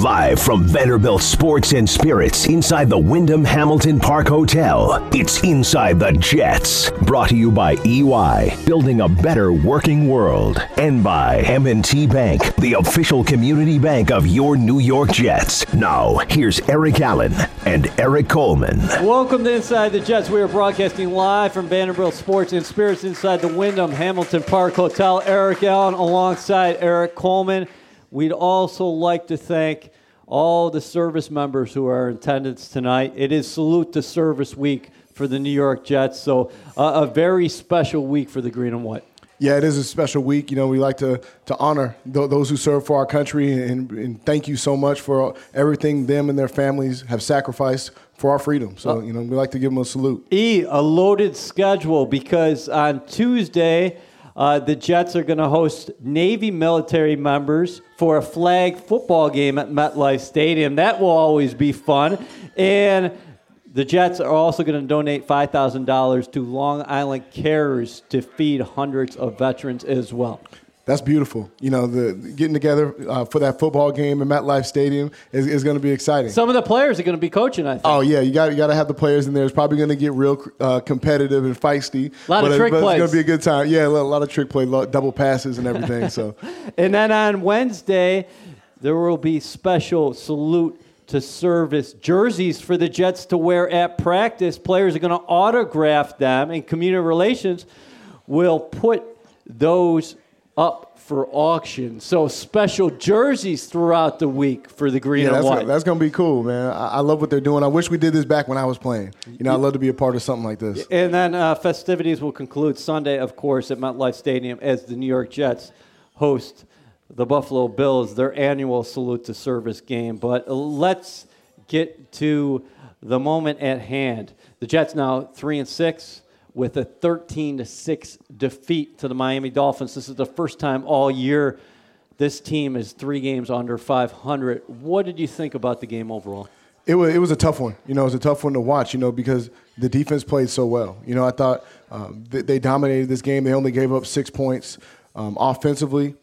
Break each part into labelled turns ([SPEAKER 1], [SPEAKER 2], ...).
[SPEAKER 1] Live from Vanderbilt Sports and Spirits inside the Wyndham Hamilton Park Hotel, it's Inside the Jets. Brought to you by EY, building a better working world. And by M&T Bank, the official community bank of your New York Jets. Now, here's Eric Allen and Erik Coleman.
[SPEAKER 2] Welcome to Inside the Jets. We are broadcasting live from Vanderbilt Sports and Spirits inside the Wyndham Hamilton Park Hotel. Eric Allen alongside Erik Coleman. We'd also like to thank all the service members who are in attendance tonight. It is Salute to Service Week for the New York Jets, so uh, a very special week for the Green and White.
[SPEAKER 3] Yeah, it is a special week. You know, we like to to honor th- those who serve for our country, and, and, thank you so much for everything them and their families have sacrificed for our freedom. So, you know, we like to give them a salute.
[SPEAKER 2] E, a loaded schedule because on Tuesday uh, the Jets are going to host Navy military members for a flag football game at MetLife Stadium. That will always be fun. And the Jets are also going to donate $5,000 to Long Island Cares to feed hundreds of veterans as well
[SPEAKER 3] that's beautiful. You know, the getting together uh, for that football game in MetLife Stadium is, is going to be exciting.
[SPEAKER 2] Some of the players are going to be coaching. I think.
[SPEAKER 3] Oh yeah, you got you got to have the players in there. It's probably going to get real uh, competitive and feisty.
[SPEAKER 2] A lot
[SPEAKER 3] but,
[SPEAKER 2] of trick
[SPEAKER 3] but
[SPEAKER 2] plays.
[SPEAKER 3] It's going to be a good time. Yeah, a lot of trick play, double passes and everything. so,
[SPEAKER 2] and then on Wednesday, there will be special salute to service jerseys for the Jets to wear at practice. Players are going to autograph them, and community relations will put those up for auction. So special jerseys throughout the week for the green
[SPEAKER 3] yeah,
[SPEAKER 2] and
[SPEAKER 3] that's
[SPEAKER 2] white.
[SPEAKER 3] Gonna, that's going to be cool, man. I, I, love what they're doing. I wish we did this back when I was playing. You know, I'd love to be a part of something like this.
[SPEAKER 2] And then uh, festivities will conclude Sunday, of course, at MetLife Stadium as the New York Jets host the Buffalo Bills, their annual salute to service game. But let's get to the moment at hand. The Jets now three and six with a 13 to 6 defeat to the Miami Dolphins. This is the first time all year this team is three games under 500. What did you think about the game overall?
[SPEAKER 3] It was, it was a tough one. You know, it was a tough one to watch, you know, because the defense played so well. You know, I thought um, they, they, dominated this game. They only gave up six points. Um, offensively,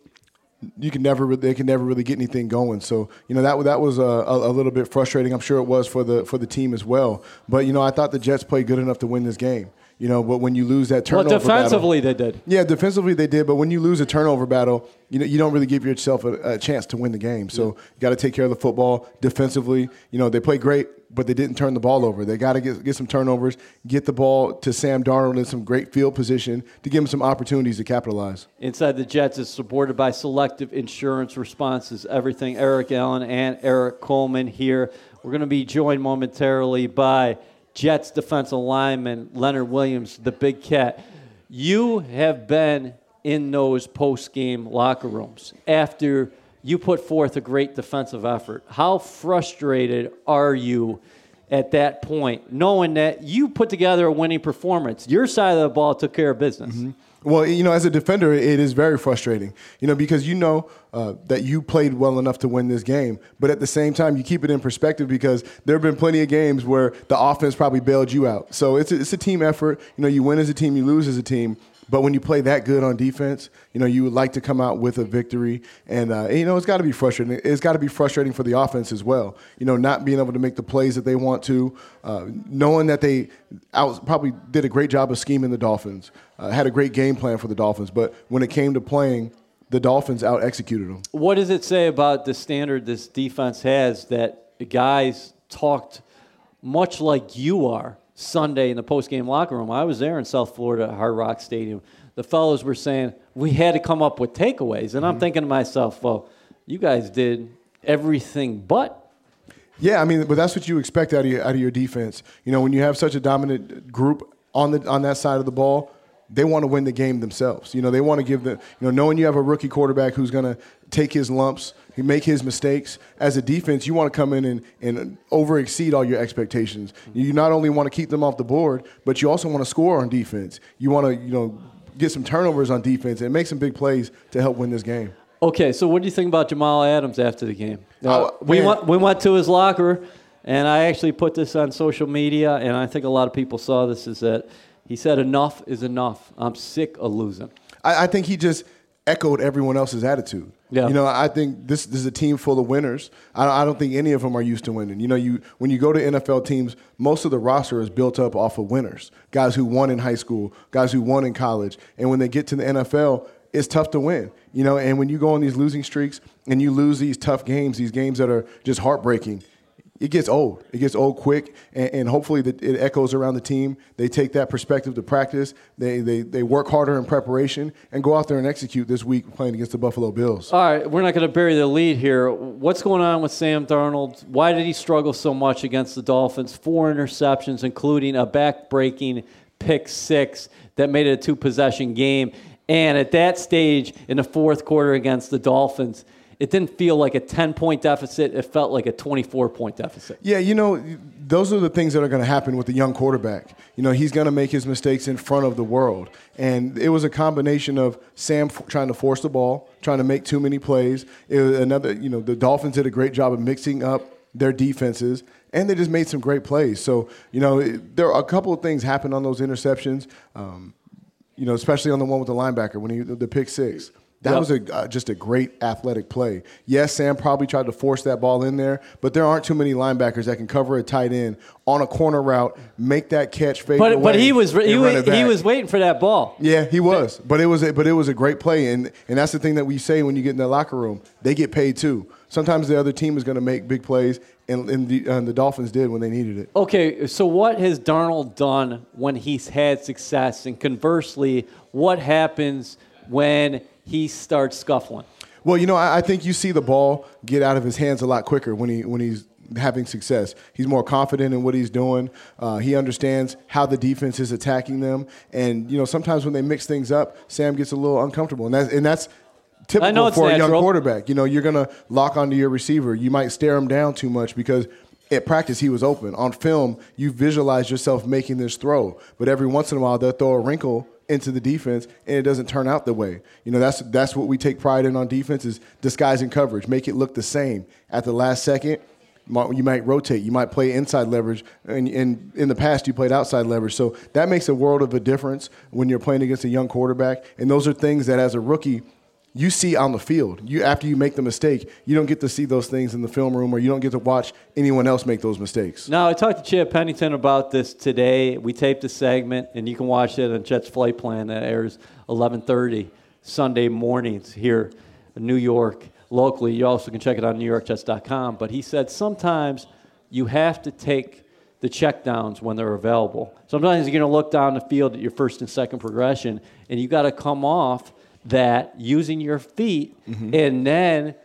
[SPEAKER 3] you can never they can never really get anything going. So you know that that was a, a, little bit frustrating. I'm sure it was for the for the team as well. But you know I thought the Jets played good enough to win this game. You know, but when you lose that turnover,
[SPEAKER 2] well, defensively
[SPEAKER 3] battle,
[SPEAKER 2] they did.
[SPEAKER 3] Yeah, defensively they did. But when you lose a turnover battle, you know you don't really give yourself a, a chance to win the game. So yeah. you got to take care of the football defensively. You know they play great, but they didn't turn the ball over. They got to get get some turnovers, get the ball to Sam Darnold in some great field position to give him some opportunities to capitalize.
[SPEAKER 2] Inside the Jets is supported by Selective Insurance Responses. Everything Eric Allen and Erik Coleman here. We're going to be joined momentarily by Jets defensive lineman Leonard Williams, the big cat. You have been in those post game locker rooms after you put forth a great defensive effort. How frustrated are you at that point, knowing that you put together a winning performance? Your side of the ball took care of business. Mm-hmm.
[SPEAKER 3] Well, you know, as a defender, it is very frustrating, you know, because you know uh, that you played well enough to win this game, but at the same time, you keep it in perspective because there have been plenty of games where the offense probably bailed you out. So it's a, it's a team effort. You know, you win as a team, you lose as a team. But when you play that good on defense, you know you would like to come out with a victory, and, uh, you know it's got to be frustrating. It's got to be frustrating for the offense as well. You know, not being able to make the plays that they want to, uh, knowing that they out, probably did a great job of scheming the Dolphins, uh, had a great game plan for the Dolphins, but when it came to playing, the Dolphins out executed them.
[SPEAKER 2] What does it say about the standard this defense has that guys talked much like you are Sunday in the post-game locker room. I was there in South Florida, at Hard Rock Stadium. The fellows were saying we had to come up with takeaways, and I'm mm-hmm. thinking to myself, well, you guys did everything but.
[SPEAKER 3] Yeah, I mean, but that's what you expect out of your, out of your defense. You know, when you have such a dominant group on the on that side of the ball, they want to win the game themselves. You know, they want to give the, you know, knowing you have a rookie quarterback who's going to take his lumps, he make his mistakes. As a defense, you want to come in and, and over exceed all your expectations. You not only want to keep them off the board, but you also want to score on defense. You want to, you know, get some turnovers on defense and make some big plays to help win this game.
[SPEAKER 2] Okay, so what do you think about Jamal Adams after the game? Uh, we, went, we went to his locker, and I actually put this on social media, and I think a lot of people saw this, is that – he said, Enough is enough. I'm sick of losing.
[SPEAKER 3] I, I think he just echoed everyone else's attitude.
[SPEAKER 2] Yeah.
[SPEAKER 3] You know, I think this, this is a team full of winners. I, I don't think any of them are used to winning. You know, you when you go to NFL teams, most of the roster is built up off of winners, guys who won in high school, guys who won in college, and when they get to the NFL, it's tough to win. You know, and when you go on these losing streaks and you lose these tough games, these games that are just heartbreaking it gets old. It gets old quick, and, and hopefully the, it echoes around the team. They take that perspective to practice. They, they they work harder in preparation and go out there and execute this week playing against the Buffalo Bills.
[SPEAKER 2] All right, we're not going to bury the lead here. What's going on with Sam Darnold? Why did he struggle so much against the Dolphins? Four interceptions, including a back-breaking pick six that made it a two-possession game. And at that stage in the fourth quarter against the Dolphins – it didn't feel like a 10 point deficit. It felt like a 24 point deficit.
[SPEAKER 3] Yeah, you know, those are the things that are going to happen with a young quarterback. You know, he's going to make his mistakes in front of the world. And it was a combination of Sam trying to force the ball, trying to make too many plays. Another, you know, the Dolphins did a great job of mixing up their defenses and they just made some great plays. So, you know, there are a couple of things happened on those interceptions. Um, you know, especially on the one with the linebacker when he the pick six. That yep. was a uh, just a great athletic play. Yes, Sam probably tried to force that ball in there, but there aren't too many linebackers that can cover a tight end on a corner route, make that catch, fade
[SPEAKER 2] but,
[SPEAKER 3] away.
[SPEAKER 2] But he was he, was, he was waiting for that ball.
[SPEAKER 3] Yeah, he was. But it was a, but it was a great play, and and that's the thing that we say when you get in the locker room. They get paid too. Sometimes the other team is going to make big plays, and, and, the, and the Dolphins did when they needed it.
[SPEAKER 2] Okay, so what has Darnold done when he's had success, and conversely, what happens when he starts scuffling.
[SPEAKER 3] Well, you know, I, I think you see the ball get out of his hands a lot quicker when he when he's having success. He's more confident in what he's doing. Uh, he understands how the defense is attacking them, and you know sometimes when they mix things up, Sam gets a little uncomfortable, and that's and that's typical for a young quarterback. You know, you're gonna lock onto your receiver. You might stare him down too much because. At practice, he was open. On film, you visualize yourself making this throw, but every once in a while, they'll throw a wrinkle into the defense and it doesn't turn out the way. You know, that's that's what we take pride in on defense is disguising coverage, make it look the same. At the last second, you might rotate, you might play inside leverage, and, and in the past you played outside leverage. So that makes a world of a difference when you're playing against a young quarterback. And those are things that as a rookie you see on the field. You after you make the mistake, you don't get to see those things in the film room, or you don't get to watch anyone else make those mistakes.
[SPEAKER 2] Now, I talked to Chad Pennington about this today. We taped a segment, and you can watch it on Jets Flight Plan that airs 11:30 Sunday mornings here in New York locally. You also can check it on NewYorkJets.com. But he said sometimes you have to take the checkdowns when they're available. Sometimes you're going to look down the field at your first and second progression, and you got to come off that using your feet mm-hmm. and then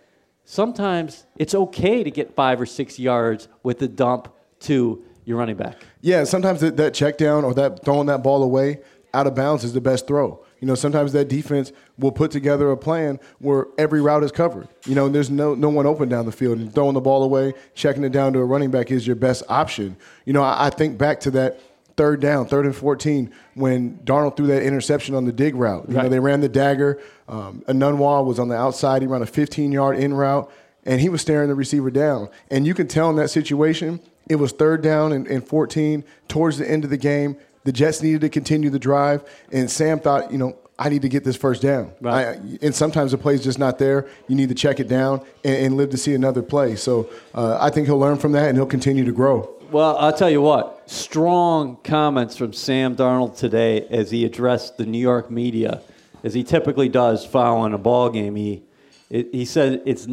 [SPEAKER 2] sometimes it's okay to get five or six yards with the dump to your running back.
[SPEAKER 3] Yeah, sometimes that, that check down or that throwing that ball away out of bounds is the best throw. You know, sometimes that defense will put together a plan where every route is covered. You know, there's no no one open down the field and throwing the ball away, checking it down to a running back is your best option. You know, I, I think back to that third down, third and 14, when Darnold threw that interception on the dig route. You right. know, they ran the dagger. Um, Enunwa was on the outside. He ran a 15 yard in route, and he was staring the receiver down. And you can tell in that situation, it was third down and, and 14 towards the end of the game. The Jets needed to continue the drive, and Sam thought, you know, I need to get this first down. Right. I, and sometimes the play's just not there. You need to check it down and, and live to see another play. So uh, I think he'll learn from that and he'll continue to grow.
[SPEAKER 2] Well, I'll tell you what, strong comments from Sam Darnold today as he addressed the New York media, as he typically does following a ball game. He, he said it's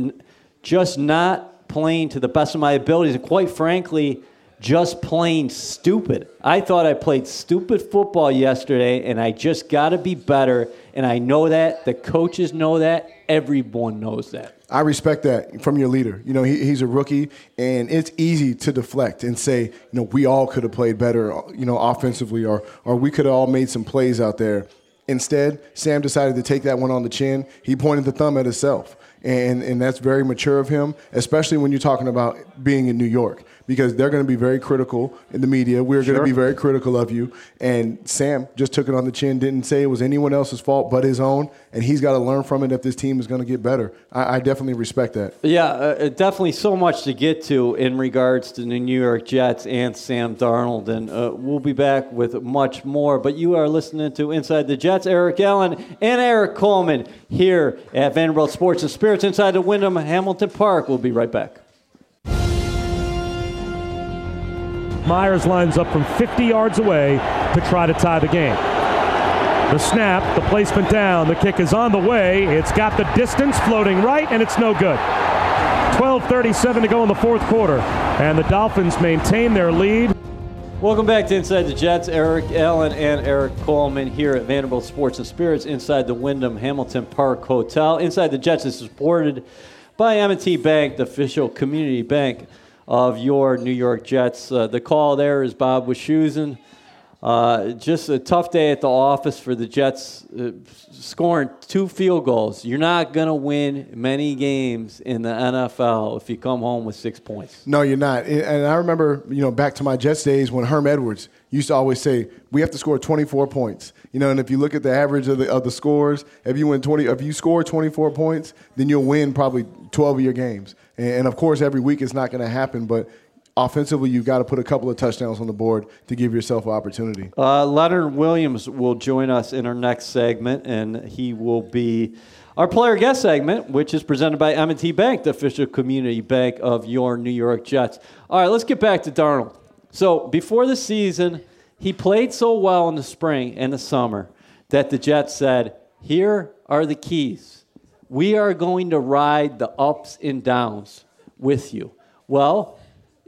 [SPEAKER 2] just not playing to the best of my abilities, and quite frankly, just plain stupid. I thought I played stupid football yesterday, and I just got to be better. And I know that. The coaches know that. Everyone knows that.
[SPEAKER 3] I respect that from your leader. You know, he, he's a rookie, and it's easy to deflect and say, you know, we all could have played better, you know, offensively, or or we could have all made some plays out there. Instead, Sam decided to take that one on the chin. He pointed the thumb at himself, and and that's very mature of him, especially when you're talking about being in New York because they're going to be very critical in the media. We're sure. going to be very critical of you. And Sam just took it on the chin, didn't say it was anyone else's fault but his own, and he's got to learn from it if this team is going to get better. I, I definitely respect that.
[SPEAKER 2] Yeah, uh, definitely so much to get to in regards to the New York Jets and Sam Darnold, and uh, we'll be back with much more. But you are listening to Inside the Jets. Eric Allen and Erik Coleman here at Vanderbilt Sports and Spirits inside the Wyndham Hamilton Park. We'll be right back.
[SPEAKER 4] Myers lines up from 50 yards away to try to tie the game. The snap, the placement down, the kick is on the way. It's got the distance floating right, and it's no good. 12.37 to go in the fourth quarter, and the Dolphins maintain their lead.
[SPEAKER 2] Welcome back to Inside the Jets. Eric Allen and Erik Coleman here at Vanderbilt Sports and Spirits inside the Wyndham Hamilton Park Hotel. Inside the Jets is supported by M&T Bank, the official community bank of your New York Jets. Uh, the call there is Bob Wischusen. Uh, just a tough day at the office for the Jets, uh, scoring two field goals. You're not going to win many games in the NFL if you come home with six points.
[SPEAKER 3] No, you're not. And I remember, you know, back to my Jets days when Herm Edwards used to always say, "We have to score 24 points." You know, and if you look at the average of the of the scores, if you win 20, if you score 24 points, then you'll win probably 12 of your games. And, and of course, every week it's not going to happen, but offensively, you've got to put a couple of touchdowns on the board to give yourself an opportunity.
[SPEAKER 2] Uh, Leonard Williams will join us in our next segment, and he will be our player guest segment, which is presented by M&T Bank, the official community bank of your New York Jets. All right, let's get back to Darnold. So before the season, he played so well in the spring and the summer that the Jets said, "Here are the keys. We are going to ride the ups and downs with you." Well,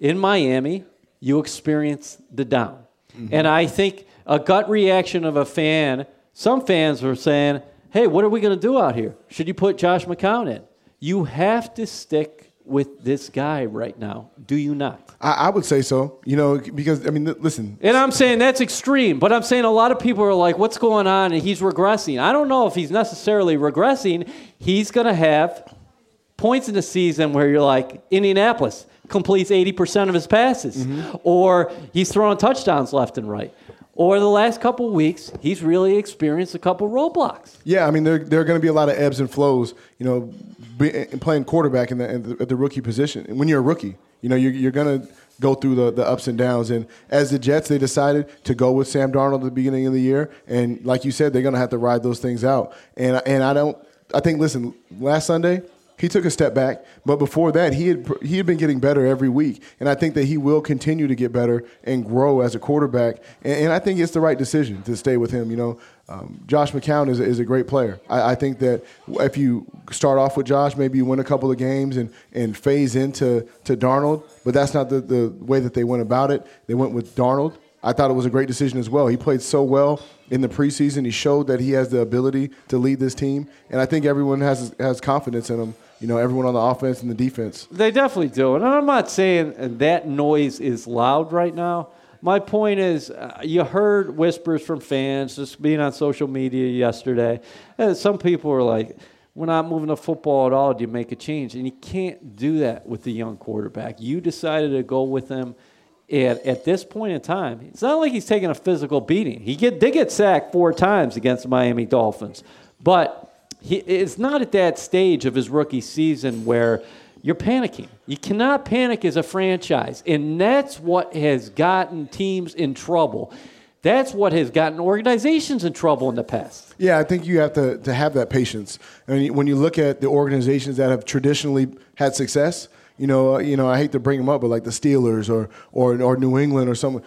[SPEAKER 2] in Miami, you experience the down. Mm-hmm. And I think a gut reaction of a fan, some fans were saying, hey, what are we going to do out here? Should you put Josh McCown in? You have to stick with this guy right now, do you not?
[SPEAKER 3] I, I, would say so. You know, because I mean, listen.
[SPEAKER 2] And I'm saying that's extreme, but I'm saying a lot of people are like, "What's going on?" And he's regressing. I don't know if he's necessarily regressing. He's going to have points in the season where you're like Indianapolis completes 80% of his passes, mm-hmm. or he's throwing touchdowns left and right. Or the last couple weeks, he's really experienced a couple roadblocks.
[SPEAKER 3] Yeah, I mean, there, there are going to be a lot of ebbs and flows, you know, be, playing quarterback in the, in the, at the rookie position. And when you're a rookie, you know, you're, you're going to go through the, the ups and downs. And as the Jets, they decided to go with Sam Darnold at the beginning of the year. And like you said, they're going to have to ride those things out. And, and I don't, I think, listen, last Sunday, he took a step back, but before that, he had he had been getting better every week, and I think that he will continue to get better and grow as a quarterback. And, and I think it's the right decision to stay with him. You know, um, Josh McCown is, is a great player. I, I, think that if you start off with Josh, maybe you win a couple of games and, and phase into to Darnold, but that's not the, the way that they went about it. They went with Darnold. I thought it was a great decision as well. He played so well in the preseason. He showed that he has the ability to lead this team, and I think everyone has has confidence in him you know, everyone on the offense and the defense.
[SPEAKER 2] They definitely do. And I'm not saying that noise is loud right now. My point is, uh, you heard whispers from fans just being on social media yesterday. And some people were like, we're not moving the football at all. Do you make a change? And you can't do that with the young quarterback. You decided to go with him. And at this point in time, it's not like he's taking a physical beating. He get, did get sacked four times against the Miami Dolphins. But he is not at that stage of his rookie season where you're panicking. You cannot panic as a franchise. And that's what has gotten teams in trouble. That's what has gotten organizations in trouble in the past.
[SPEAKER 3] Yeah, I think you have to, to have that patience. I mean, when you look at the organizations that have traditionally had success, you know, you know, I hate to bring them up, but like the Steelers or or, or New England or someone,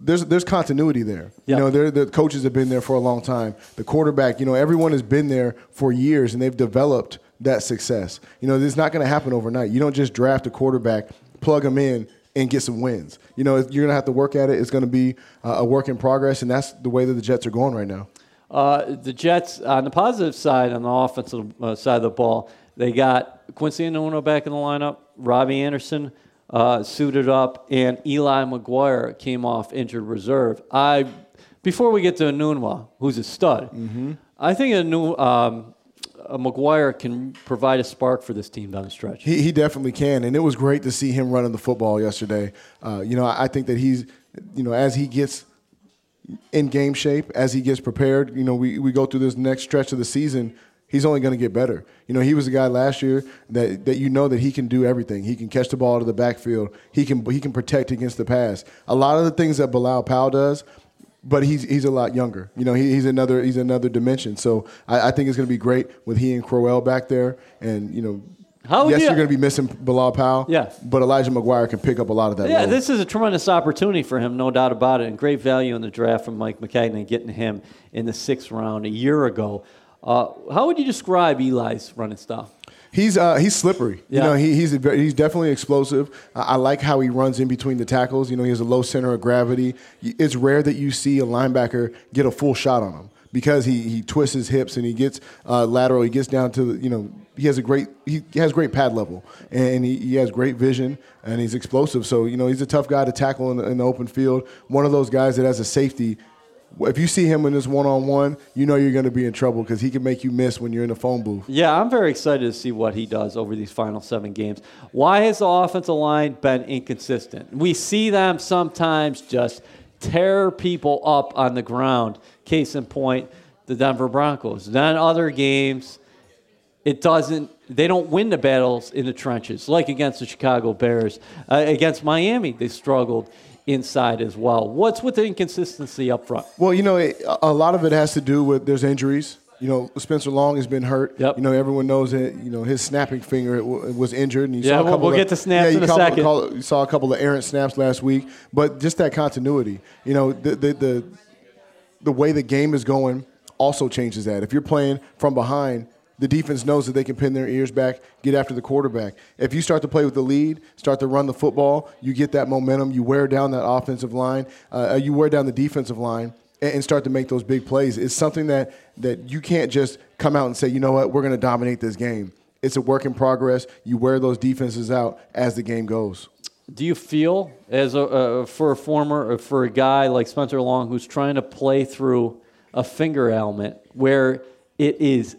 [SPEAKER 3] there's there's continuity there. Yep. You know, the coaches have been there for a long time. The quarterback, you know, everyone has been there for years and they've developed that success. You know, this is not going to happen overnight. You don't just draft a quarterback, plug them in, and get some wins. You know, you're going to have to work at it. It's going to be a work in progress, and that's the way that the Jets are going right now.
[SPEAKER 2] Uh, the Jets, on the positive side, on the offensive uh, side of the ball, they got Quincy Enunwa back in the lineup, Robbie Anderson uh, suited up, and Eli McGuire came off injured reserve. I, before we get to Enunwa, who's a stud, mm-hmm. I think a new um, McGuire can provide a spark for this team down the stretch.
[SPEAKER 3] He, he definitely can, and it was great to see him running the football yesterday. Uh, you know, I, I think that he's, you know, as he gets in game shape, as he gets prepared, you know, we, we go through this next stretch of the season he's only going to get better. You know, he was a guy last year that, that you know that he can do everything. He can catch the ball out of the backfield. He can he can protect against the pass. A lot of the things that Bilal Powell does, but he's he's a lot younger. You know, he, he's another he's another dimension. So I, I think it's going to be great with he and Crowell back there, and you know.
[SPEAKER 2] How
[SPEAKER 3] yes,
[SPEAKER 2] you-
[SPEAKER 3] are going to be missing Bilal Powell.
[SPEAKER 2] Yeah.
[SPEAKER 3] But Elijah McGuire can pick up a lot of that.
[SPEAKER 2] Yeah,
[SPEAKER 3] load.
[SPEAKER 2] this is a tremendous opportunity for him, no doubt about it, and great value in the draft from Mike Maccagnan getting him in the sixth round a year ago. Uh, how would you describe Eli's running style?
[SPEAKER 3] He's uh, he's slippery.
[SPEAKER 2] Yeah.
[SPEAKER 3] You know, he, he's he's definitely explosive. I, I like how he runs in between the tackles. You know, he has a low center of gravity. It's rare that you see a linebacker get a full shot on him because he, he twists his hips and he gets uh, lateral. He gets down to the, you know he has a great he has great pad level and he, he has great vision and he's explosive. So you know he's a tough guy to tackle in the, in the open field. One of those guys that has a safety. If you see him in this one on one, you know you're going to be in trouble because he can make you miss when you're in the phone booth.
[SPEAKER 2] Yeah, I'm very excited to see what he does over these final seven games. Why has the offensive line been inconsistent? We see them sometimes just tear people up on the ground. Case in point, the Denver Broncos. Then other games, it doesn't. They don't win the battles in the trenches, like against the Chicago Bears. Uh, against Miami, they struggled inside as well. What's with the inconsistency up front?
[SPEAKER 3] Well, you know, it, a lot of it has to do with there's injuries. You know, Spencer Long has been hurt.
[SPEAKER 2] Yep.
[SPEAKER 3] You know, everyone knows that. You know, his snapping finger w- was injured, and you
[SPEAKER 2] Yeah,
[SPEAKER 3] saw a
[SPEAKER 2] we'll-
[SPEAKER 3] couple
[SPEAKER 2] we'll
[SPEAKER 3] of,
[SPEAKER 2] get to snaps
[SPEAKER 3] yeah, you
[SPEAKER 2] in a second.
[SPEAKER 3] call- you saw a couple of errant snaps last week, but just that continuity. You know, the the the, the way the game is going also changes that. If you're playing from behind, the defense knows that they can pin their ears back, get after the quarterback. If you start to play with the lead, start to run the football, you get that momentum, you wear down that offensive line, uh, you wear down the defensive line, and, and start to make those big plays. It's something that, that you can't just come out and say, you know what, we're going to dominate this game. It's a work in progress. You wear those defenses out as the game goes.
[SPEAKER 2] Do you feel, as a, uh, for a former, or for a guy like Spencer Long who's trying to play through a finger ailment, where it is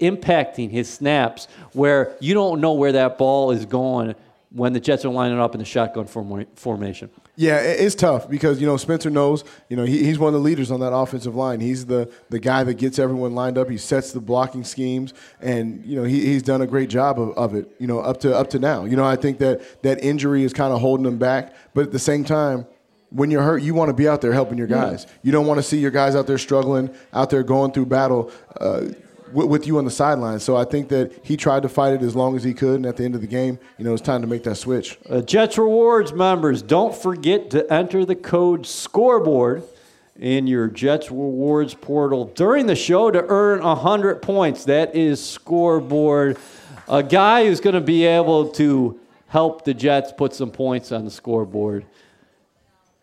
[SPEAKER 2] impacting his snaps, where you don't know where that ball is going when the Jets are lining up in the shotgun form- formation?
[SPEAKER 3] Yeah, it's tough because you know Spencer knows. You know he, he's one of the leaders on that offensive line. He's the the guy that gets everyone lined up. He sets the blocking schemes, and you know he, he's done a great job of, of it. You know up to up to now. You know I think that that injury is kind of holding him back, but at the same time. When you're hurt, you want to be out there helping your guys. You don't want to see your guys out there struggling, out there going through battle uh, with, you on the sidelines. So I think that he tried to fight it as long as he could, and at the end of the game, you know, it's time to make that switch.
[SPEAKER 2] Uh, Jets Rewards members, don't forget to enter the code scoreboard in your Jets Rewards portal during the show to earn 100 points. That is scoreboard. A guy who's going to be able to help the Jets put some points on the scoreboard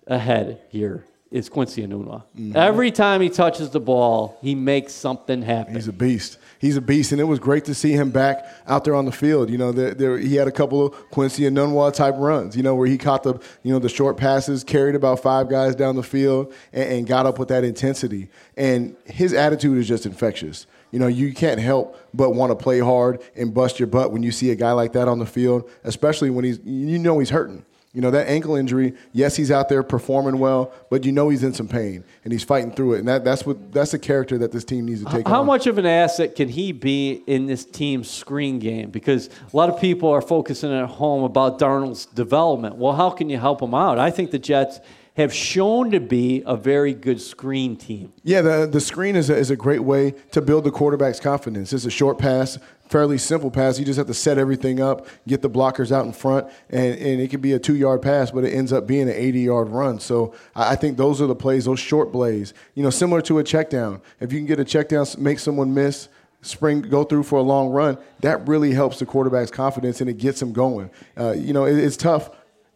[SPEAKER 2] ahead here is Quincy Enunwa. Mm-hmm. Every time he touches the ball, he makes something happen.
[SPEAKER 3] He's a beast. He's a beast, and it was great to see him back out there on the field. You know, there, there, he had a couple of Quincy Enunwa type runs. You know, where he caught the you know the short passes, carried about five guys down the field, and, and got up with that intensity. And his attitude is just infectious. You know, you can't help but want to play hard and bust your butt when you see a guy like that on the field, especially when he's you know he's hurting. You know, that ankle injury, yes, he's out there performing well, but you know he's in some pain and he's fighting through it. And that, that's what that's the character that this team needs to take
[SPEAKER 2] How
[SPEAKER 3] on.
[SPEAKER 2] much of an asset can he be in this team's screen game? Because a lot of people are focusing at home about Darnold's development. Well, how can you help him out? I think the Jets have shown to be a very good screen team.
[SPEAKER 3] Yeah, the, the screen is a, is a great way to build the quarterback's confidence. It's a short pass, fairly simple pass. You just have to set everything up, get the blockers out in front, and, and it could be a two yard pass, but it ends up being an 80 yard run. So I, think those are the plays, those short plays, you know, similar to a check down. If you can get a check down, make someone miss, spring go through for a long run, that really helps the quarterback's confidence and it gets him going. Uh, you know, it, it's tough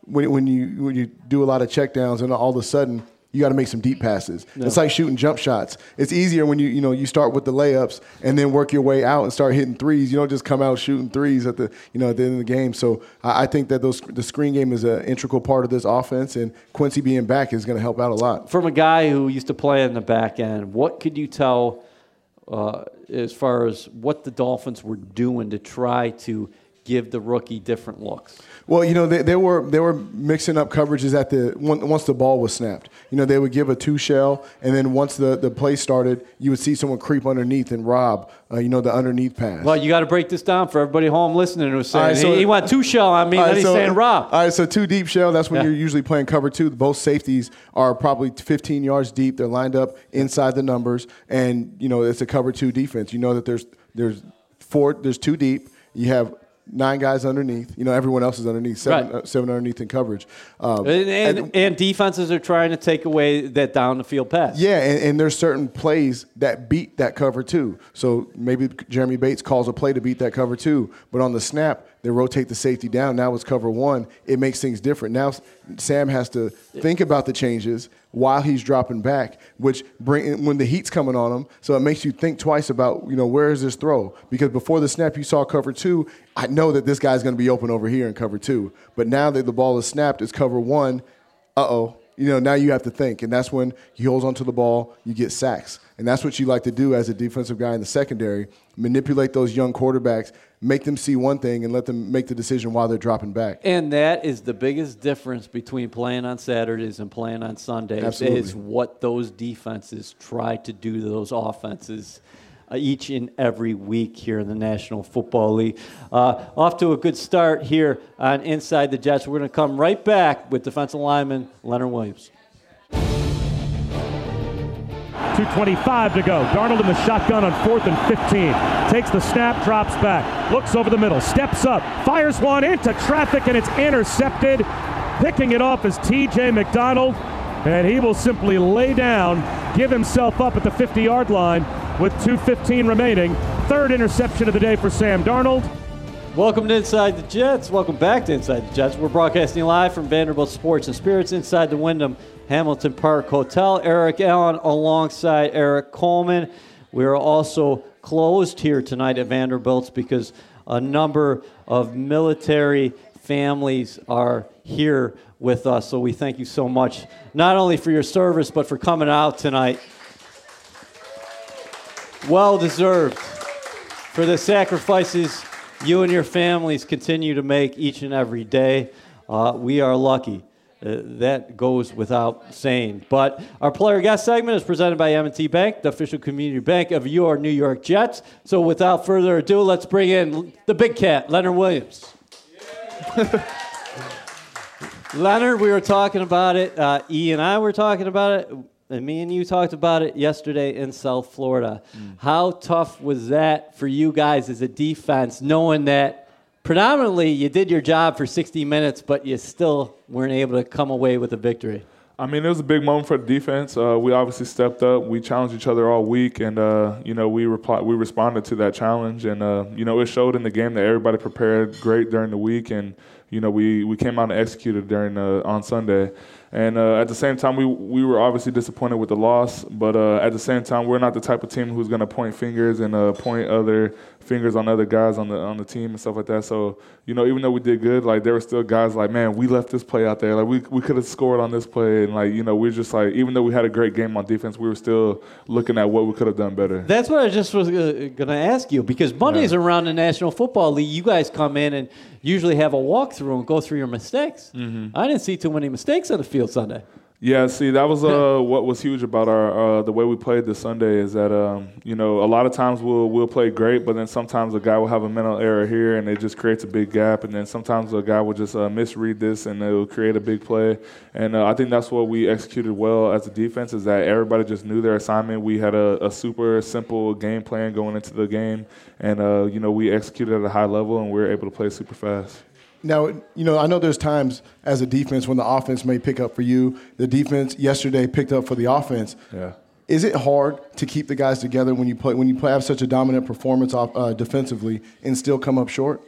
[SPEAKER 3] when, when you when you do a lot of checkdowns and all of a sudden you got to make some deep passes. It's like shooting jump shots. It's easier when you you know you start with the layups and then work your way out and start hitting threes. You don't just come out shooting threes at the you know at the end of the game. So I, I think that those the screen game is an integral part of this offense, and Quincy being back is going to help out a lot.
[SPEAKER 2] From a guy who used to play in the back end, what could you tell uh, as far as what the Dolphins were doing to try to give the rookie different looks?
[SPEAKER 3] Well, you know, they, they were they were mixing up coverages at the once the ball was snapped. You know, they would give a two shell, and then once the, the play started, you would see someone creep underneath and rob. Uh, you know, the underneath pass.
[SPEAKER 2] Well, you got to break this down for everybody home listening who's saying
[SPEAKER 3] right, so-
[SPEAKER 2] he, he went two shell on me,
[SPEAKER 3] All
[SPEAKER 2] then he's
[SPEAKER 3] so-
[SPEAKER 2] saying rob.
[SPEAKER 3] All right, so two deep shell. That's when
[SPEAKER 2] Yeah.
[SPEAKER 3] you're usually playing cover two. Both safeties are probably 15 yards deep. They're lined up inside the numbers, and you know it's a cover two defense. You know that there's there's four. There's two deep. You have nine guys underneath. You know everyone else is underneath. Seven,
[SPEAKER 2] Right.
[SPEAKER 3] uh, seven underneath in coverage. Um,
[SPEAKER 2] and, and, and defenses are trying to take away that down the field pass.
[SPEAKER 3] Yeah, and, there's certain plays that beat that cover two. So maybe Jeremy Bates calls a play to beat that cover two, but on the snap they rotate the safety down. Now it's cover one. It makes things different. Now Sam has to think about the changes while he's dropping back, which bring when the heat's coming on him. So it makes you think twice about you know where is this throw because before the snap you saw cover two. I know that this guy's going to be open over here in cover two, but now that the ball is snapped, it's cover one. Uh oh, you know, now you have to think. And that's when he holds onto the ball, you get sacks. And that's what you like to do as a defensive guy in the secondary manipulate those young quarterbacks, make them see one thing, and let them make the decision while they're dropping back.
[SPEAKER 2] And that is the biggest difference between playing on Saturdays and playing on Sundays
[SPEAKER 3] Absolutely.
[SPEAKER 2] is what those defenses try to do to those offenses uh, each and every week here in the National Football League. Uh, off to a good start here on Inside the Jets. We're going to come right back with defensive lineman Leonard Williams.
[SPEAKER 4] 2.25 to go. Darnold in the shotgun on fourth and 15. Takes the snap, drops back, looks over the middle, steps up, fires one into traffic, and it's intercepted. Picking it off is TJ McDonald, and he will simply lay down, give himself up at the 50 yard line with 2.15 remaining. Third interception of the day for Sam Darnold.
[SPEAKER 2] Welcome to Inside the Jets. Welcome back to Inside the Jets. We're broadcasting live from Vanderbilt Sports and Spirits inside the Wyndham Hamilton Park Hotel. Eric Allen alongside Erik Coleman. We are also closed here tonight at Vanderbilt's because a number of military families are here with us. So we thank you so much, not only for your service, but for coming out tonight. Well deserved for the sacrifices you and your families continue to make each and every day. Uh, we are lucky. Uh, that goes without saying. But our player guest segment is presented by M&T Bank, the official community bank of your New York Jets. So without further ado, let's bring in the big cat, Leonard Williams. Leonard, we were talking about it. Uh, E and I were talking about it. And me and you talked about it yesterday in South Florida. How tough was that for you guys as a defense, knowing that predominantly you did your job for 60 minutes, but you still weren't able to come away with a victory?
[SPEAKER 5] I mean, it was a big moment for the defense. Uh, we obviously stepped up. We challenged each other all week, and uh, you know we reply, we responded to that challenge, and uh, you know it showed in the game that everybody prepared great during the week, and you know we, we came out and executed during uh, on Sunday. And uh, at the same time, we we were obviously disappointed with the loss, but uh, at the same time, we're not the type of team who's going to point fingers and uh, point other fingers on other guys on the on the team and stuff like that. So you know, even though we did good, like there were still guys like, man, we left this play out there. Like we we could have scored on this play, and like you know, we're just like, even though we had a great game on defense, we were still looking at what we could have done better.
[SPEAKER 2] That's what I just was uh, going to ask you because Mondays around the National Football League, you guys come in and usually have a walkthrough and go through your mistakes. I didn't see too many mistakes on the field Sunday.
[SPEAKER 5] Yeah, see, that was uh, what was huge about our uh, the way we played this Sunday is that um, you know a lot of times we'll we'll play great, but then sometimes a guy will have a mental error here, and it just creates a big gap, and then sometimes a guy will just uh, misread this, and it will create a big play. And uh, I think that's what we executed well as a defense is that everybody just knew their assignment. We had a, a super simple game plan going into the game, and uh, you know we executed at a high level, and we were able to play super fast.
[SPEAKER 3] Now, you know, I know there's times as a defense when the offense may pick up for you. The defense yesterday picked up for the offense.
[SPEAKER 5] Yeah.
[SPEAKER 3] Is it hard to keep the guys together when you play when you play, have such a dominant performance off, uh, defensively and still come up short?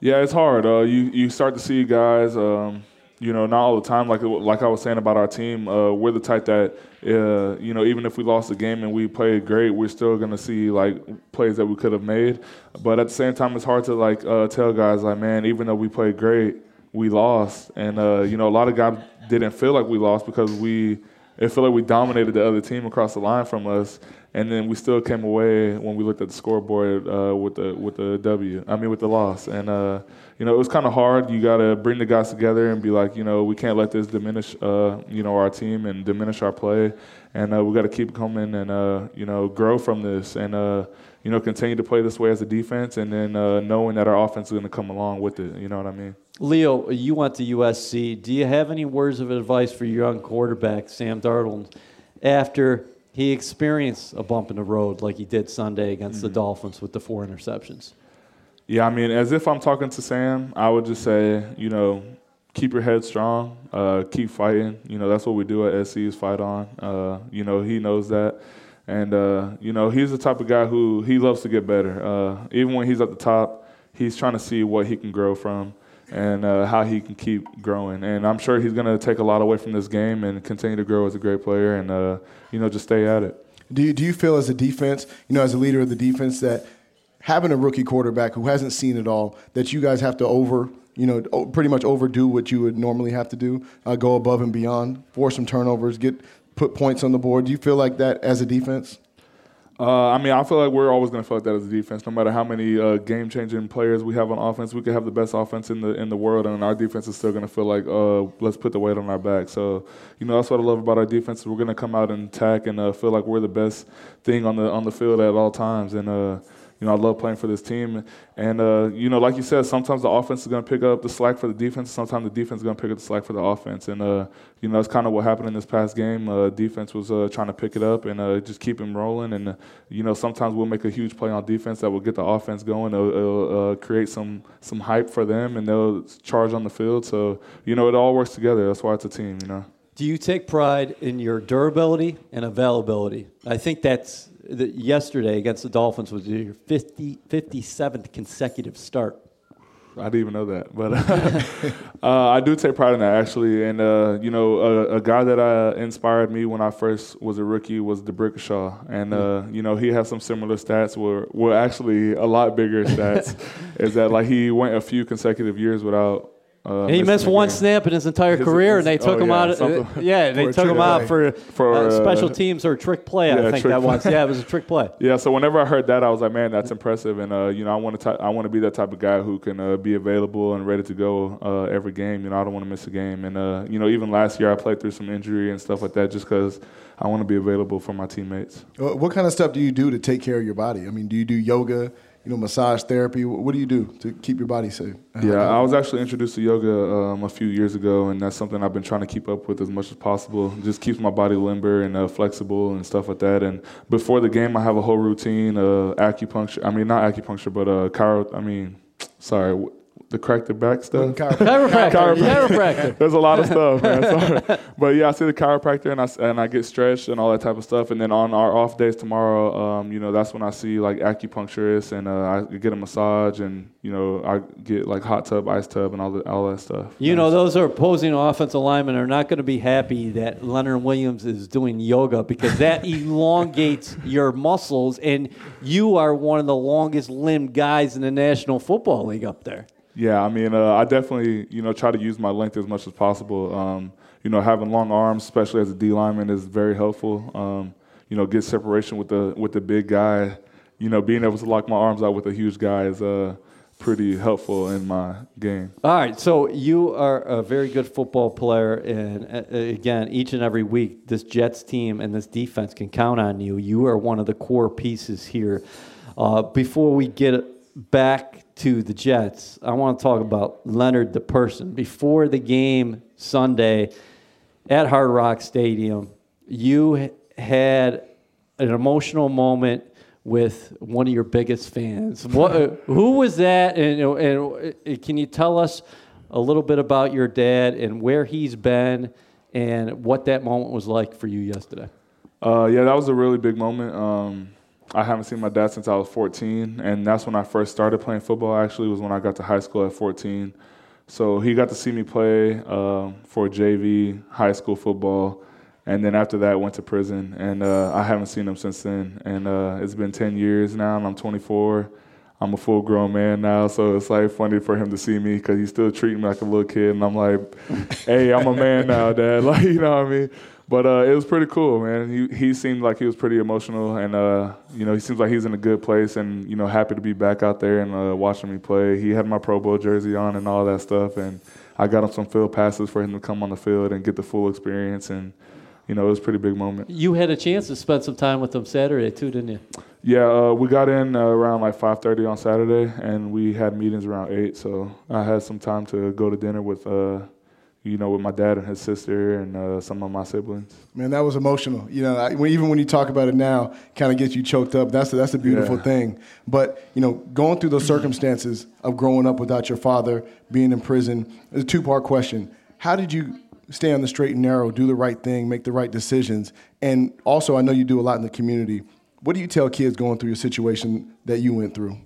[SPEAKER 5] Yeah, it's hard. Uh, you you start to see guys, um, you know, not all the time. Like like I was saying about our team, uh, we're the type that, uh, you know, even if we lost the game and we played great, we're still gonna see like plays that we could have made. But at the same time, it's hard to like uh, tell guys like, man, even though we played great, we lost, and uh, you know, a lot of guys didn't feel like we lost because we it felt like we dominated the other team across the line from us, and then we still came away when we looked at the scoreboard uh, with the with the W. I mean, with the loss, and uh, you know, it was kind of hard. You got to bring the guys together and be like, you know, we can't let this diminish, uh, you know, our team and diminish our play, and uh, we got to keep coming and uh, you know, grow from this and uh, you know, continue to play this way as a defense, and then knowing that our offense is going to come along with it. You know what I mean?
[SPEAKER 2] Leo, you went to USC. Do you have any words of advice for your young quarterback, Sam Darnold, after he experienced a bump in the road like he did Sunday against mm-hmm. the Dolphins with the four interceptions?
[SPEAKER 5] Yeah, I mean, as if I'm talking to Sam, I would just say, you know, keep your head strong, uh, keep fighting. You know, that's what we do at SC is fight on. Uh, you know, he knows that. And, uh, you know, he's the type of guy who he loves to get better. Uh, even when he's at the top, he's trying to see what he can grow from and uh, how he can keep growing. And I'm sure he's going to take a lot away from this game and continue to grow as a great player and, uh, you know, just stay at it.
[SPEAKER 3] Do you, do you feel as a defense, you know, as a leader of the defense, that having a rookie quarterback who hasn't seen it all, that you guys have to over, you know, pretty much overdo what you would normally have to do, uh, go above and beyond, force some turnovers, get put points on the board? Do you feel like that as a defense?
[SPEAKER 5] Uh, I mean, I feel like we're always going to feel that as a defense. No matter how many uh, game-changing players we have on offense, we could have the best offense in the in the world, and our defense is still going to feel like uh, let's put the weight on our back. So, you know, that's what I love about our defense. We're going to come out and attack and uh, feel like we're the best thing on the on the field at all times, and uh, you know, I love playing for this team. And, uh, you know, like you said, sometimes the offense is going to pick up the slack for the defense. Sometimes the defense is going to pick up the slack for the offense. And, uh, you know, that's kind of what happened in this past game. Uh, defense was uh, trying to pick it up and uh, just keep them rolling. And, uh, you know, sometimes we'll make a huge play on defense that will get the offense going. It'll, it'll create some, some hype for them, and they'll charge on the field. So, you know, it all works together. That's why it's a team, you know.
[SPEAKER 2] Do you take pride in your durability and availability? I think that's the, yesterday against the Dolphins was your 50, 57th consecutive start.
[SPEAKER 5] I didn't even know that, but uh, I do take pride in that actually. And uh, you know, a, a, guy that uh, inspired me when I first was a rookie was D'Brickashaw, and uh, you know, he has some similar stats. Were were actually a lot bigger stats. is that like he went a few consecutive years without
[SPEAKER 2] uh, he missed one snap in his entire his, career, his, and they took oh, him yeah, out. Uh, yeah, they took him out for, for uh, special teams or trick play. Yeah, I think that was. Yeah, it was a trick play.
[SPEAKER 5] Yeah. So whenever I heard that, I was like, man, that's impressive, and uh, you know, I want to I want to be that type of guy who can uh, be available and ready to go uh, every game. You know, I don't want to miss a game, and you know, even last year I played through some injury and stuff like that, just because I want to be available for my teammates.
[SPEAKER 3] What kind of stuff do you do to take care of your body? I mean, do you do yoga? You know, massage therapy? What do you do to keep your body safe?
[SPEAKER 5] Yeah, I was actually introduced to yoga um, a few years ago, and that's something I've been trying to keep up with as much as possible. Just keeps my body limber and uh, flexible and stuff like that. And before the game, I have a whole routine: uh, acupuncture. I mean, not acupuncture, but uh, chiro. I mean, sorry the crack the back stuff.
[SPEAKER 2] Chiropractor. chiropractor. chiropractor.
[SPEAKER 5] There's a lot of stuff, man. Sorry. but yeah, I see the chiropractor and I, and I get stretched and all that type of stuff. And then on our off days tomorrow, um, you know, that's when I see like acupuncturists and uh, I get a massage and, you know, I get like hot tub, ice tub and all, the, all that stuff.
[SPEAKER 2] You know, those are opposing offensive linemen are not going to be happy that Leonard Williams is doing yoga because that elongates your muscles and you are one of the longest limbed guys in the National Football League up there.
[SPEAKER 5] Yeah, I mean, uh, I definitely, you know, try to use my length as much as possible. Um, you know, having long arms, especially as a D lineman, is very helpful. Um, you know, get separation with the with the big guy. You know, being able to lock my arms out with a huge guy is uh, pretty helpful in my game.
[SPEAKER 2] All right, so you are a very good football player, and uh, again, each and every week, this Jets team and this defense can count on you. You are one of the core pieces here. Uh, before we get back to the Jets, I want to talk about Leonard the person. Before the game Sunday at Hard Rock Stadium, you had an emotional moment with one of your biggest fans. What, who was that? And, and can you tell us a little bit about your dad and where he's been and what that moment was like for you yesterday?
[SPEAKER 5] Uh, yeah, that was a really big moment. Um, I haven't seen my dad since I was 14, and that's when I first started playing football. Actually, was when I got to high school at 14. So he got to see me play uh, for JV high school football, and then after that went to prison. And uh, I haven't seen him since then. And uh, it's been 10 years now, and I'm 24. I'm a full grown man now, so it's like funny for him to see me because he's still treating me like a little kid, and I'm like, "Hey, I'm a man now, Dad." Like, you know what I mean? But uh, it was pretty cool, man. He he seemed like he was pretty emotional, and uh, you know he seems like he's in a good place, and you know happy to be back out there and uh, watching me play. He had my Pro Bowl jersey on and all that stuff, and I got him some field passes for him to come on the field and get the full experience, and you know it was a pretty big moment.
[SPEAKER 2] You had a chance to spend some time with him Saturday too, didn't you?
[SPEAKER 5] Yeah, uh, we got in uh, around like 5:30 on Saturday, and we had meetings around eight. So I had some time to go to dinner with uh, you know, with my dad and his sister and uh, some of my siblings.
[SPEAKER 3] Man, that was emotional. You know, I, even when you talk about it now, kind of gets you choked up. That's a, that's a beautiful
[SPEAKER 5] Yeah.
[SPEAKER 3] thing. But you know, going through those circumstances of growing up without your father, being in prison, it's a two part question. How did you stay on the straight and narrow, do the right thing, make the right decisions, and also I know you do a lot in the community. What do you tell kids going through your situation that you went through?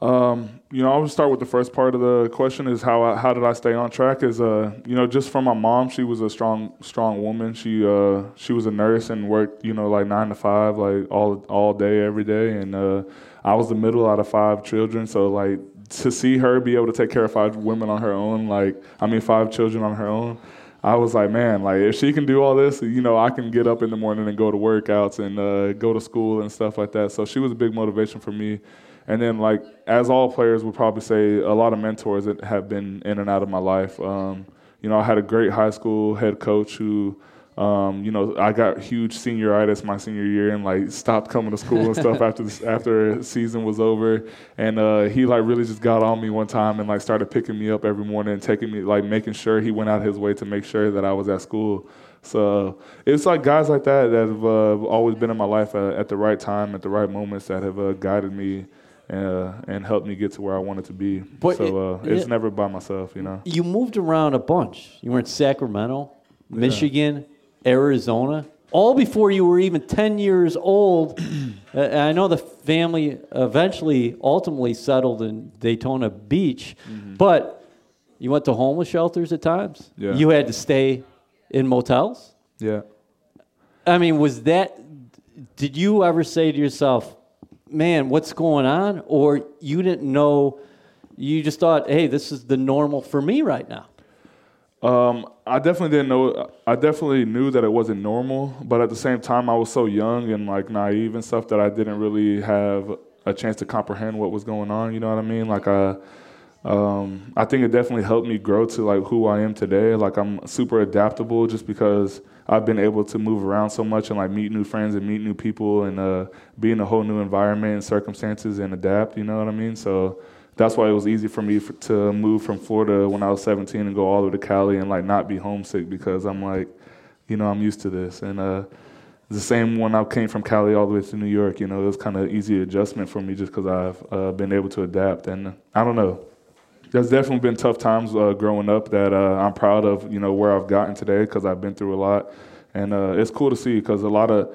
[SPEAKER 5] Um, you know, I'll start with the first part of the question: is how I, how did I stay on track? Is uh, you know, just from my mom, she was a strong strong woman. She uh, she was a nurse and worked, you know, like nine to five, like all all day, every day. And uh, I was the middle out of five children, so like to see her be able to take care of five women on her own, like I mean, five children on her own. I was like, man, like if she can do all this, you know, I can get up in the morning and go to workouts and uh, go to school and stuff like that. So she was a big motivation for me. And then, like as all players would probably say, a lot of mentors that have been in and out of my life. Um, you know, I had a great high school head coach who, um, you know, I got huge senioritis my senior year and like stopped coming to school and stuff after this, after season was over. And uh, he like really just got on me one time and like started picking me up every morning and taking me like making sure he went out his way to make sure that I was at school. So it's like guys like that that have uh, always been in my life uh, at the right time, at the right moments that have uh, guided me uh, and helped me get to where I wanted to be.
[SPEAKER 2] But
[SPEAKER 5] so uh, it's
[SPEAKER 2] it-
[SPEAKER 5] never by myself, you know.
[SPEAKER 2] You moved around a bunch. You were in Sacramento, Michigan, Arizona, all before you were even 10 years old. Uh, I know the family eventually, ultimately settled in Daytona Beach, but you went to homeless shelters at times.
[SPEAKER 5] Yeah.
[SPEAKER 2] You had to stay in motels.
[SPEAKER 5] Yeah.
[SPEAKER 2] I mean, was that, did you ever say to yourself, man, what's going on? Or you didn't know, you just thought, hey, this is the normal for me right now?
[SPEAKER 5] Um, I definitely didn't know. I definitely knew that it wasn't normal, but at the same time, I was so young and like naive and stuff that I didn't really have a chance to comprehend what was going on. You know what I mean? Like I, um, I think it definitely helped me grow to like who I am today. Like I'm super adaptable just because I've been able to move around so much and like meet new friends and meet new people and uh, be in a whole new environment and circumstances and adapt. You know what I mean? So that's why it was easy for me f to move from Florida when I was 17 and go all the way to Cali and like not be homesick because I'm like, you know, I'm used to this. And uh, the same when I came from Cali all the way to New York, you know, it was kind of easy adjustment for me just because I've uh, been able to adapt. And I don't know, there's definitely been tough times uh, growing up that uh, I'm proud of, you know, where I've gotten today because I've been through a lot. And uh, it's cool to see because a lot of,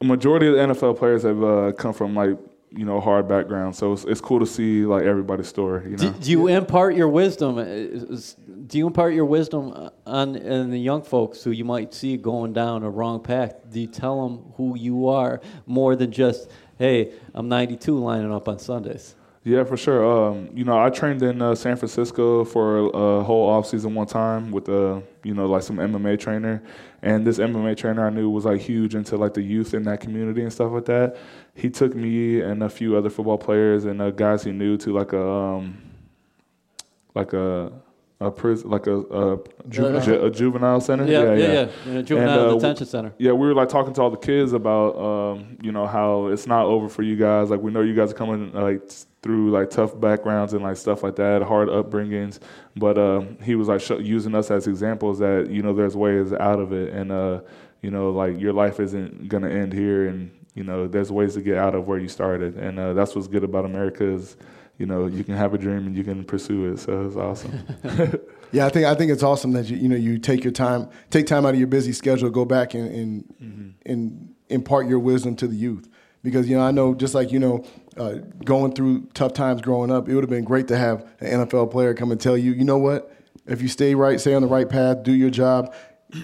[SPEAKER 5] a majority of the NFL players have uh, come from like, you know, hard backgrounds. So it's, it's cool to see like everybody's story, you know.
[SPEAKER 2] Do, do you impart your wisdom? uh, Do you impart your wisdom on and the young folks who you might see going down a wrong path? Do you tell them who you are more than just, hey, I'm 92 lining up on Sundays?
[SPEAKER 5] Yeah, for sure. Um, you know, I trained in uh, San Francisco for a whole off season one time with a you know, like some MMA trainer, and this MMA trainer I knew was like huge into like the youth in that community and stuff like that. He took me and a few other football players and uh, guys he knew to like a um, like a a prison, like a a,
[SPEAKER 2] Juvenile.
[SPEAKER 5] ju- a juvenile center.
[SPEAKER 2] Yeah, yeah, yeah. In a juvenile
[SPEAKER 5] uh,
[SPEAKER 2] detention center.
[SPEAKER 5] yeah, we were like talking to all the kids about, um, you know, how it's not over for you guys. Like we know you guys are coming like through like tough backgrounds and like stuff like that, hard upbringings. But um, he was like sh- using us as examples that you know there's ways out of it, and uh, you know like your life isn't gonna end here, and you know there's ways to get out of where you started, and uh, that's what's good about America is. You know, you can have a dream and you can pursue it. So it's awesome.
[SPEAKER 3] Yeah, I think I think it's awesome that you you know you take your time, take time out of your busy schedule, go back and and, and impart your wisdom to the youth. Because you know I know just like you know uh, going through tough times growing up, it would have been great to have an NFL player come and tell you, you know what, if you stay right, stay on the right path, do your job,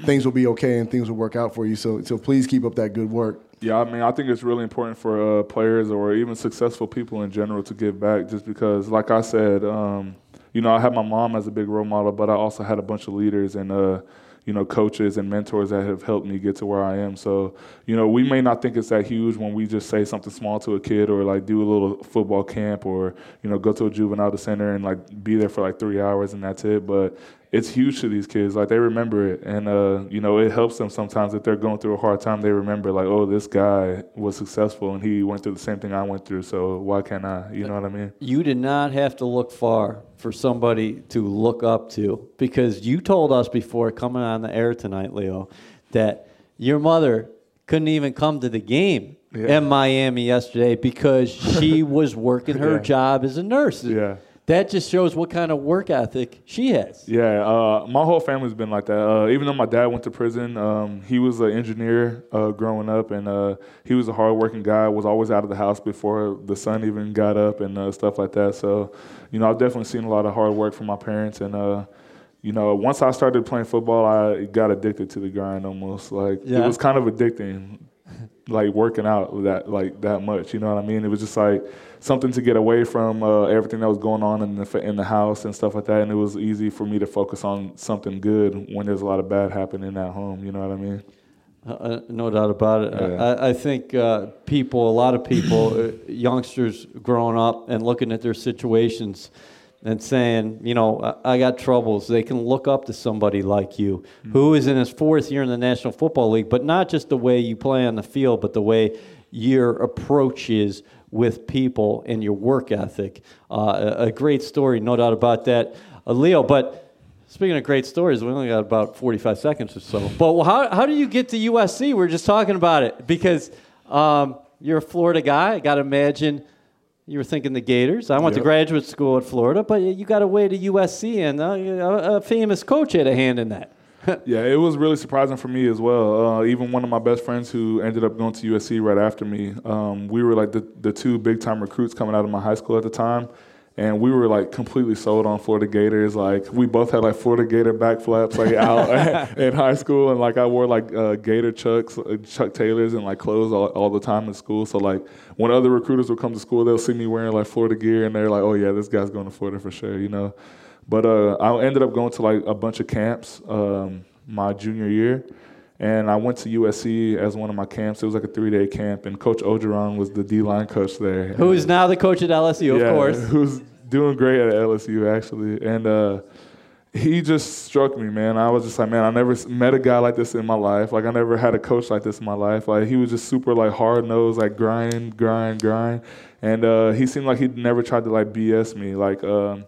[SPEAKER 3] things will be okay and things will work out for you. So so please keep up that good work.
[SPEAKER 5] Yeah, I mean, I think it's really important for uh, players or even successful people in general to give back, just because, like I said, um, you know, I had my mom as a big role model, but I also had a bunch of leaders, and uh, you know, coaches and mentors that have helped me get to where I am. So, you know, we may not think it's that huge when we just say something small to a kid or like do a little football camp or, you know, go to a juvenile center and like be there for like three hours and that's it. But it's huge to these kids. Like they remember it, and uh, you know it helps them sometimes if they're going through a hard time. They remember like, oh, this guy was successful and he went through the same thing I went through. So why can't I? You know what I mean?
[SPEAKER 2] You did not have to look far for somebody to look up to because you told us before coming on the air tonight, Leo, that your mother couldn't even come to the game yeah. in Miami yesterday because she was working her yeah. job as a nurse.
[SPEAKER 5] Yeah
[SPEAKER 2] that just shows what kind of work ethic she has.
[SPEAKER 5] Yeah, uh, my whole family's been like that. Uh, even though my dad went to prison, um, he was an engineer uh, growing up, and uh, he was a hardworking guy. Was always out of the house before the sun even got up and uh, stuff like that. So, you know, I've definitely seen a lot of hard work from my parents, and uh, you know, once I started playing football, I got addicted to the grind almost. Like yeah. it was kind of addicting, like working out that like that much. You know what I mean? It was just like something to get away from uh, everything that was going on in the in the house and stuff like that. And it was easy for me to focus on something good when there's a lot of bad happening at home. You know what I mean?
[SPEAKER 2] Uh, uh no doubt about it. Yeah. I, I, think uh, people, a lot of people, uh, youngsters growing up and looking at their situations and saying, you know, I, I got troubles. They can look up to somebody like you, mm-hmm. who is in his fourth year in the National Football League, but not just the way you play on the field, but the way your approach is with people and your work ethic. Uh, a, a, great story, no doubt about that. Uh, Leo, but speaking of great stories, we only got about 45 seconds or so. But how, how do you get to USC? We are just talking about it because um, you're a Florida guy. I got to imagine you were thinking the Gators. I went yep. to graduate school at Florida, but you got away to USC, and uh, a, a famous coach had a hand in that.
[SPEAKER 5] yeah, it was really surprising for me as well. Uh, even one of my best friends who ended up going to USC right after me, um, we were like the, the two big time recruits coming out of my high school at the time. And we were like completely sold on Florida Gators. Like we both had like Florida Gator back flaps like out in high school, and like I wore like uh, Gator Chucks, uh, Chuck Taylors, and like clothes all, all the time in school. So like when other recruiters would come to school, they'll see me wearing like Florida gear, and they're like, "Oh yeah, this guy's going to Florida for sure," you know. But uh, I ended up going to like a bunch of camps um, my junior year, and I went to USC as one of my camps. It was like a three-day camp, and Coach Orgeron was the D-line coach there.
[SPEAKER 2] Who is now the coach at LSU,
[SPEAKER 5] yeah,
[SPEAKER 2] of course.
[SPEAKER 5] Who's doing great at LSU actually, and. Uh, he just struck me, man. I was just like, man, I never met a guy like this in my life. Like, I never had a coach like this in my life. Like, he was just super, like, hard nosed, like, grind, grind, grind. And uh, he seemed like he never tried to, like, BS me. Like, um,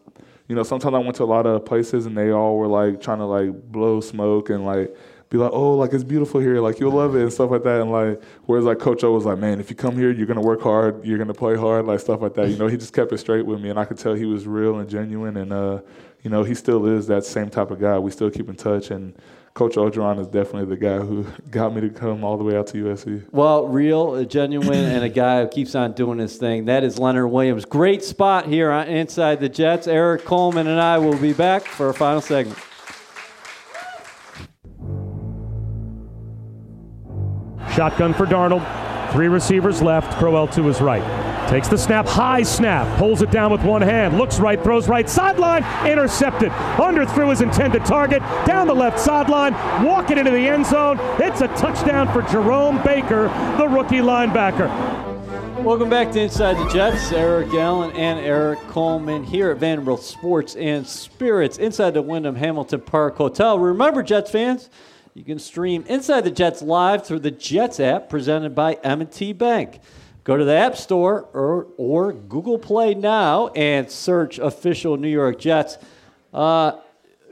[SPEAKER 5] you know, sometimes I went to a lot of places and they all were like trying to like blow smoke and like be like, oh, like it's beautiful here, like you'll love it and stuff like that. And like, whereas like Coach O was like, man, if you come here, you're gonna work hard, you're gonna play hard, like stuff like that. You know, he just kept it straight with me, and I could tell he was real and genuine, and uh, you know, he still is that same type of guy. We still keep in touch, and Coach Orgeron is definitely the guy who got me to come all the way out to USC.
[SPEAKER 2] Well, real, genuine, and a guy who keeps on doing his thing. That is Leonard Williams. Great spot here on Inside the Jets. Erik Coleman and I will be back for our final segment.
[SPEAKER 4] Shotgun for Darnold. Three receivers left. Crowell to his right. Takes the snap, high snap, pulls it down with one hand, looks right, throws right, sideline, intercepted. Under through his intended target, down the left sideline, walking into the end zone. It's a touchdown for Jerome Baker, the rookie linebacker.
[SPEAKER 2] Welcome back to Inside the Jets. Eric Allen and Erik Coleman here at Vanderbilt Sports and Spirits inside the Wyndham Hamilton Park Hotel. Remember, Jets fans, you can stream Inside the Jets live through the Jets app presented by M&T Bank. Go to the App Store or, or Google Play now and search official New York Jets. Uh,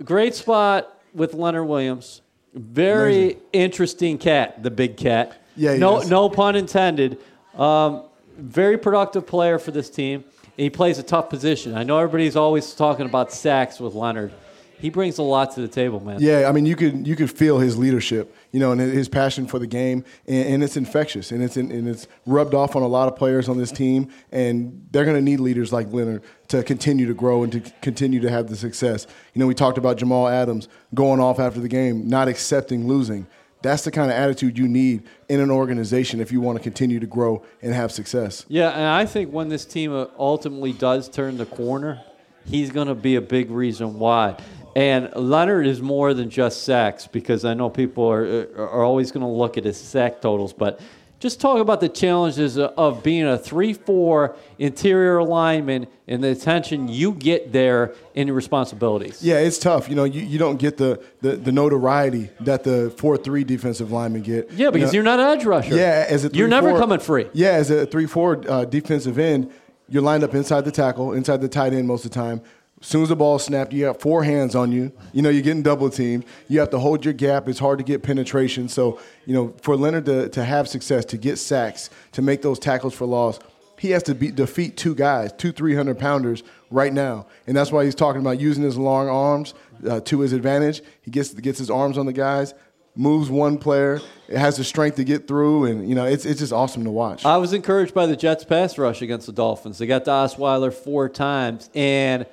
[SPEAKER 2] great spot with Leonard Williams. Very Amazing. interesting cat, the big cat.
[SPEAKER 3] Yeah,
[SPEAKER 2] no, no pun intended. Um, very productive player for this team. He plays a tough position. I know everybody's always talking about sacks with Leonard he brings a lot to the table, man.
[SPEAKER 3] Yeah, I mean, you could you could feel his leadership, you know, and his passion for the game, and, and it's infectious, and it's and it's rubbed off on a lot of players on this team, and they're going to need leaders like Leonard to continue to grow and to continue to have the success. You know, we talked about Jamal Adams going off after the game, not accepting losing. That's the kind of attitude you need in an organization if you want to continue to grow and have success.
[SPEAKER 2] Yeah, and I think when this team uh, ultimately does turn the corner, he's going to be a big reason why And Leonard is more than just sacks because I know people are are always going to look at his sack totals, but just talk about the challenges of being a 3-4 interior lineman and the attention you get there in your responsibilities.
[SPEAKER 3] Yeah, it's tough. You know, you, you don't get the, the, the notoriety that the 4-3 defensive linemen get.
[SPEAKER 2] Yeah, because you are not an edge rusher.
[SPEAKER 3] Yeah, as a
[SPEAKER 2] You're never coming free.
[SPEAKER 3] Yeah, as a 3-4 uh, defensive end, you're lined up inside the tackle, inside the tight end most of the time. As soon as the ball snapped, you have four hands on you. You know, you're getting double teamed. You have to hold your gap. It's hard to get penetration. So, you know, for Leonard to, to have success, to get sacks, to make those tackles for loss, he has to beat defeat two guys, two 300 pounders right now. And that's why he's talking about using his long arms uh, to his advantage. He gets, gets his arms on the guys, moves one player, it has the strength to get through, and you know it's it's just awesome to watch.
[SPEAKER 2] I was encouraged by the Jets pass rush against the Dolphins. They got to Osweiler four times, and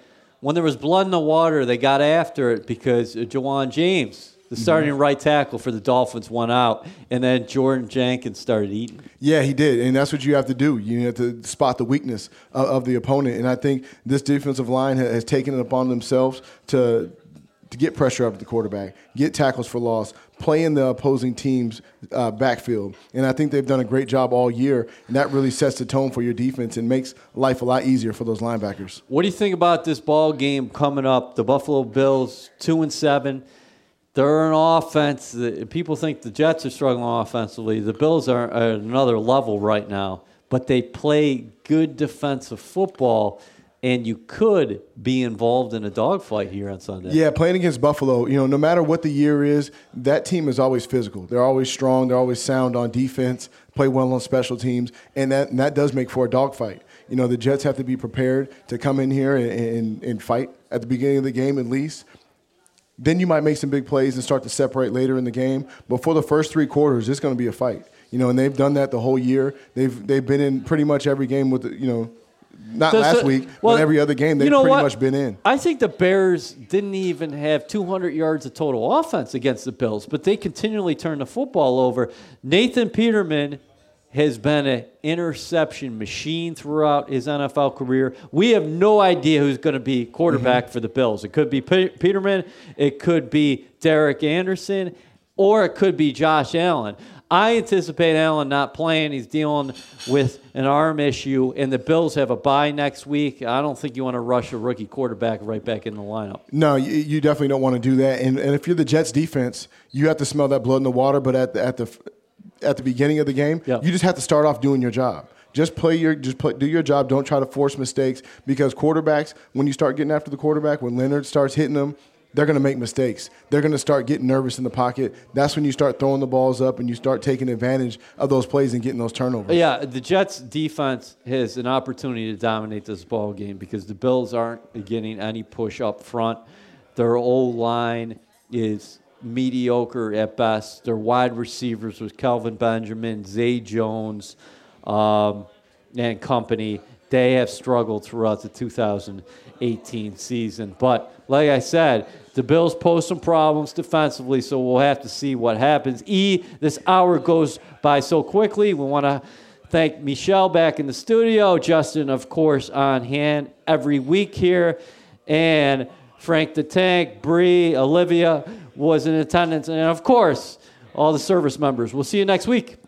[SPEAKER 2] when there was blood in the water, they got after it because Ja'Wuan James, the mm-hmm. starting mm-hmm. right tackle for the Dolphins, went out, and then Jordan Jenkins started eating.
[SPEAKER 3] Yeah, he did, and that's what you have to do. You have to spot the weakness of, of the opponent, and I think this defensive line has, has taken it upon themselves to to get pressure up at the quarterback, get tackles for loss, play in the opposing team's uh, backfield. And I think they've done a great job all year, and that really sets the tone for your defense and makes life a lot easier for those linebackers.
[SPEAKER 2] What do you think about this ball game coming up? The Buffalo Bills, two and seven. They're an offense. People think the Jets are struggling offensively. The Bills are at another level right now, but they play good defensive football and you could be involved in a dogfight here on Sunday.
[SPEAKER 3] Yeah, playing against Buffalo, you know, no matter what the year is, that team is always physical. They're always strong. They're always sound on defense. Play well on special teams, and that and that does make for a dogfight. You know, the Jets have to be prepared to come in here and, and, and fight at the beginning of the game at least. Then you might make some big plays and start to separate later in the game. But for the first three quarters, it's going to be a fight. You know, and they've done that the whole year. They've they've been in pretty much every game with you know not Does last the, week, well, but every other game they've you know pretty what? much been in.
[SPEAKER 2] I think the Bears didn't even have 200 yards of total offense against the Bills, but they continually turn the football over. Nathan Peterman has been an interception machine throughout his NFL career. We have no idea who's going to be quarterback mm-hmm. for the Bills. It could be P- Peterman, it could be Derek Anderson, or it could be Josh Allen. I anticipate Allen not playing. He's dealing with an arm issue, and the Bills have a bye next week. I don't think you want to rush a rookie quarterback right back in the lineup.
[SPEAKER 3] No, you, you definitely don't want to do that. And, and if you're the Jets defense, you have to smell that blood in the water. But at the, at the at the beginning of the game, yep. you just have to start off doing your job. Just play your just play, do your job. Don't try to force mistakes because quarterbacks, when you start getting after the quarterback, when Leonard starts hitting them, they're going to make mistakes. They're going to start getting nervous in the pocket. That's when you start throwing the balls up and you start taking advantage of those plays and getting those turnovers.
[SPEAKER 2] Yeah, the Jets defense has an opportunity to dominate this ball game because the Bills aren't getting any push up front. Their O line is mediocre at best. Their wide receivers with Kelvin Benjamin, Zay Jones, um, and company. They have struggled throughout the 2018 season. But like I said, the Bills pose some problems defensively, so we'll have to see what happens. E, this hour goes by so quickly. We want to thank Michelle back in the studio, Justin, of course, on hand every week here, and Frank the Tank, Bree, Olivia was in attendance, and of course, all the service members. We'll see you next week.